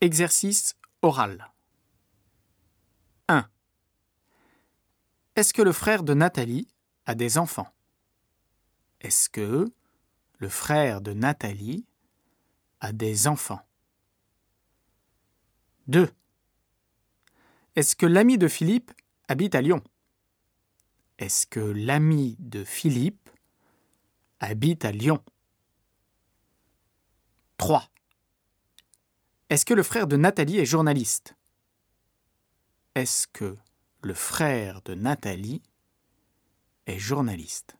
Exercice oral. 1. Est-ce que le frère de Nathalie a des enfants? Est-ce que le frère de Nathalie a des enfants? 2. Est-ce que l'ami de Philippe habite à Lyon? Est-ce que l'ami de Philippe habite à Lyon? 3. Est-ce que le frère de Nathalie est journaliste? Est-ce que le frère de Nathalie est journaliste?